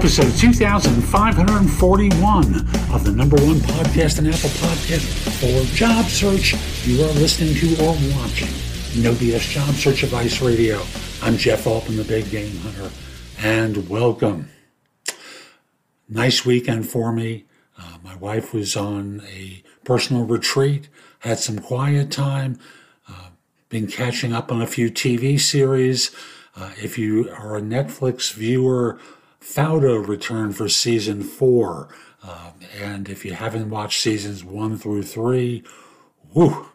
episode 2541 of the number one podcast and Apple Podcast for job search. You are listening to or watching No BS Job Search Advice Radio. I'm Jeff Altman, the Big Game Hunter, and welcome. Nice weekend for me. Uh, my wife was on a personal retreat, had some quiet time, uh, been catching up on a few TV series. Uh, if you are a Netflix viewer, Fauda returned for season four. Um, and if you haven't watched seasons one through three, whoo.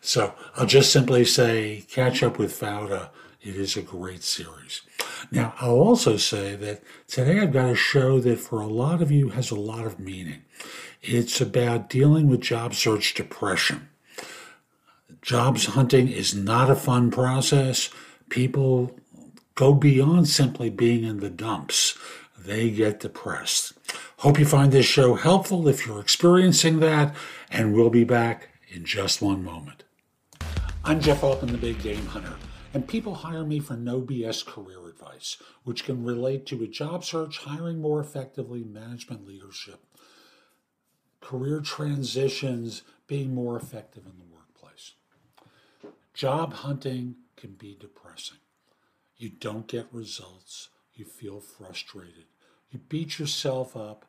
So I'll just simply say catch up with Fauda. It is a great series. Now, I'll also say that today I've got a show that for a lot of you has a lot of meaning. It's about dealing with job search depression. Jobs hunting is not a fun process. People go beyond simply being in the dumps. They get depressed. Hope you find this show helpful if you're experiencing that, and we'll be back in just one moment. I'm Jeff Altman, the Big Game Hunter, and people hire me for no BS career advice, which can relate to a job search, hiring more effectively, management leadership, career transitions, being more effective in the workplace. Job hunting can be depressing. You don't get results. You feel frustrated. You beat yourself up.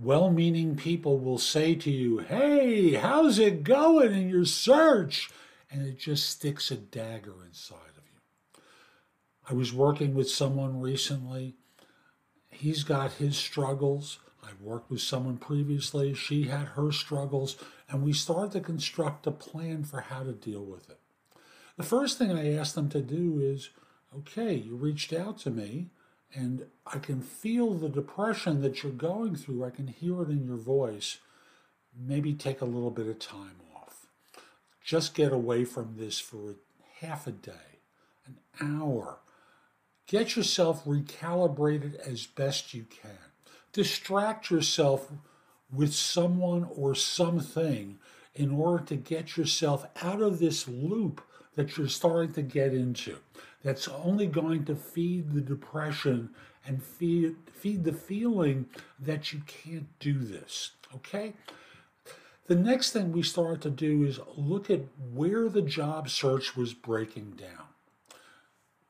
Well meaning people will say to you, Hey, how's it going in your search? And it just sticks a dagger inside of you. I was working with someone recently. He's got his struggles. I worked with someone previously. She had her struggles. And we started to construct a plan for how to deal with it. The first thing I asked them to do is, okay, you reached out to me and I can feel the depression that you're going through. I can hear it in your voice. Maybe take a little bit of time off. Just get away from this for half a day, an hour. Get yourself recalibrated as best you can. Distract yourself with someone or something in order to get yourself out of this loop that you're starting to get into that's only going to feed the depression and feed, feed the feeling that you can't do this. Okay? The next thing we started to do is look at where the job search was breaking down.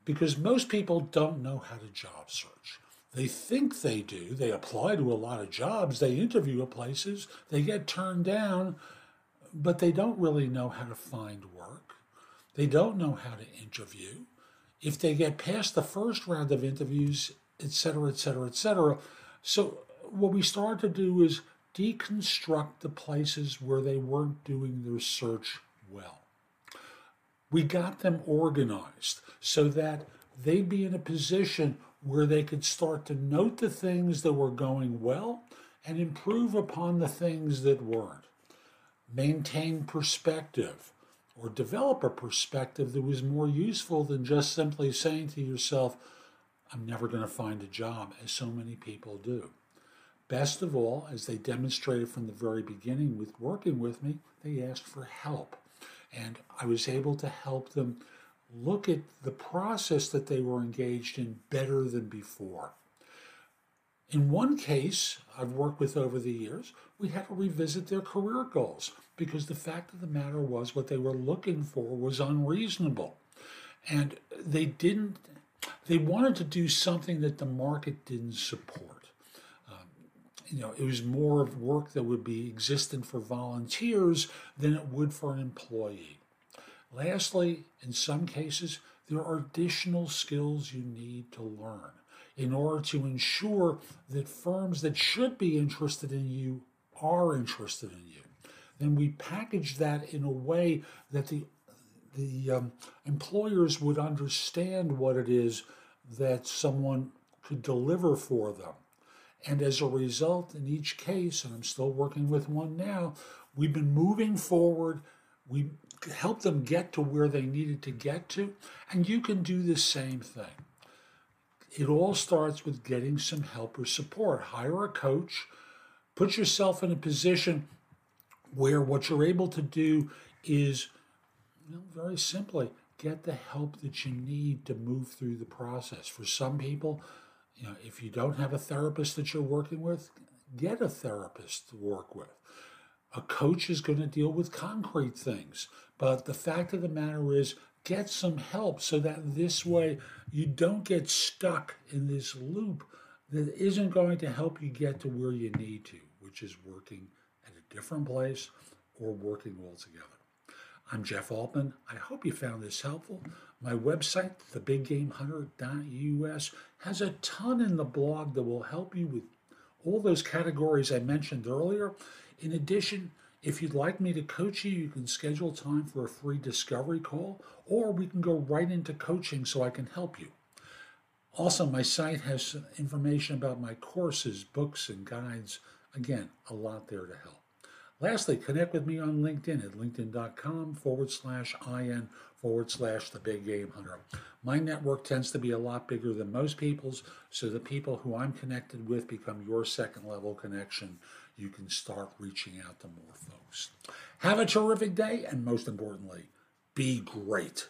Because most people don't know how to job search. They think they do. They apply to a lot of jobs, they interview at places, they get turned down, but they don't really know how to find work. They don't know how to interview if they get past the first round of interviews, et cetera, et cetera, et cetera. So what we started to do is deconstruct the places where they weren't doing their search well. We got them organized so that they'd be in a position where they could start to note the things that were going well and improve upon the things that weren't. Maintain perspective or develop a perspective that was more useful than just simply saying to yourself, I'm never going to find a job, as so many people do. Best of all, as they demonstrated from the very beginning with working with me, they asked for help. And I was able to help them look at the process that they were engaged in better than before. In one case I've worked with over the years, we had to revisit their career goals because the fact of the matter was what they were looking for was unreasonable. And they didn't, they wanted to do something that the market didn't support. Um, you know, it was more of work that would be existent for volunteers than it would for an employee. Lastly, in some cases, there are additional skills you need to learn in order to ensure that firms that should be interested in you are interested in you. Then we package that in a way that the the um, employers would understand what it is that someone could deliver for them. And as a result, in each case, and I'm still working with one now, we've been moving forward. We help them get to where they needed to get to, and you can do the same thing it all starts with getting some help or support. Hire a coach, put yourself in a position where what you're able to do is you know, very simply get the help that you need to move through the process. For some people, You know, if you don't have a therapist that you're working with, get a therapist to work with. A coach is going to deal with concrete things, but the fact of the matter is, get some help so that this way you don't get stuck in this loop that isn't going to help you get to where you need to, which is working at a different place or working all together. I'm Jeff Altman. I hope you found this helpful. My website, thebiggamehunter.us, has a ton in the blog that will help you with all those categories I mentioned earlier. In addition, if you'd like me to coach you, you can schedule time for a free discovery call, or we can go right into coaching so I can help you. Also, my site has information about my courses, books, and guides. Again, a lot there to help. Lastly, connect with me on LinkedIn at linkedin.com forward slash IN forward slash the big game hunter. My network tends to be a lot bigger than most people's, so the people who I'm connected with become your second level connection. You can start reaching out to more folks. Have a terrific day, and most importantly, be great.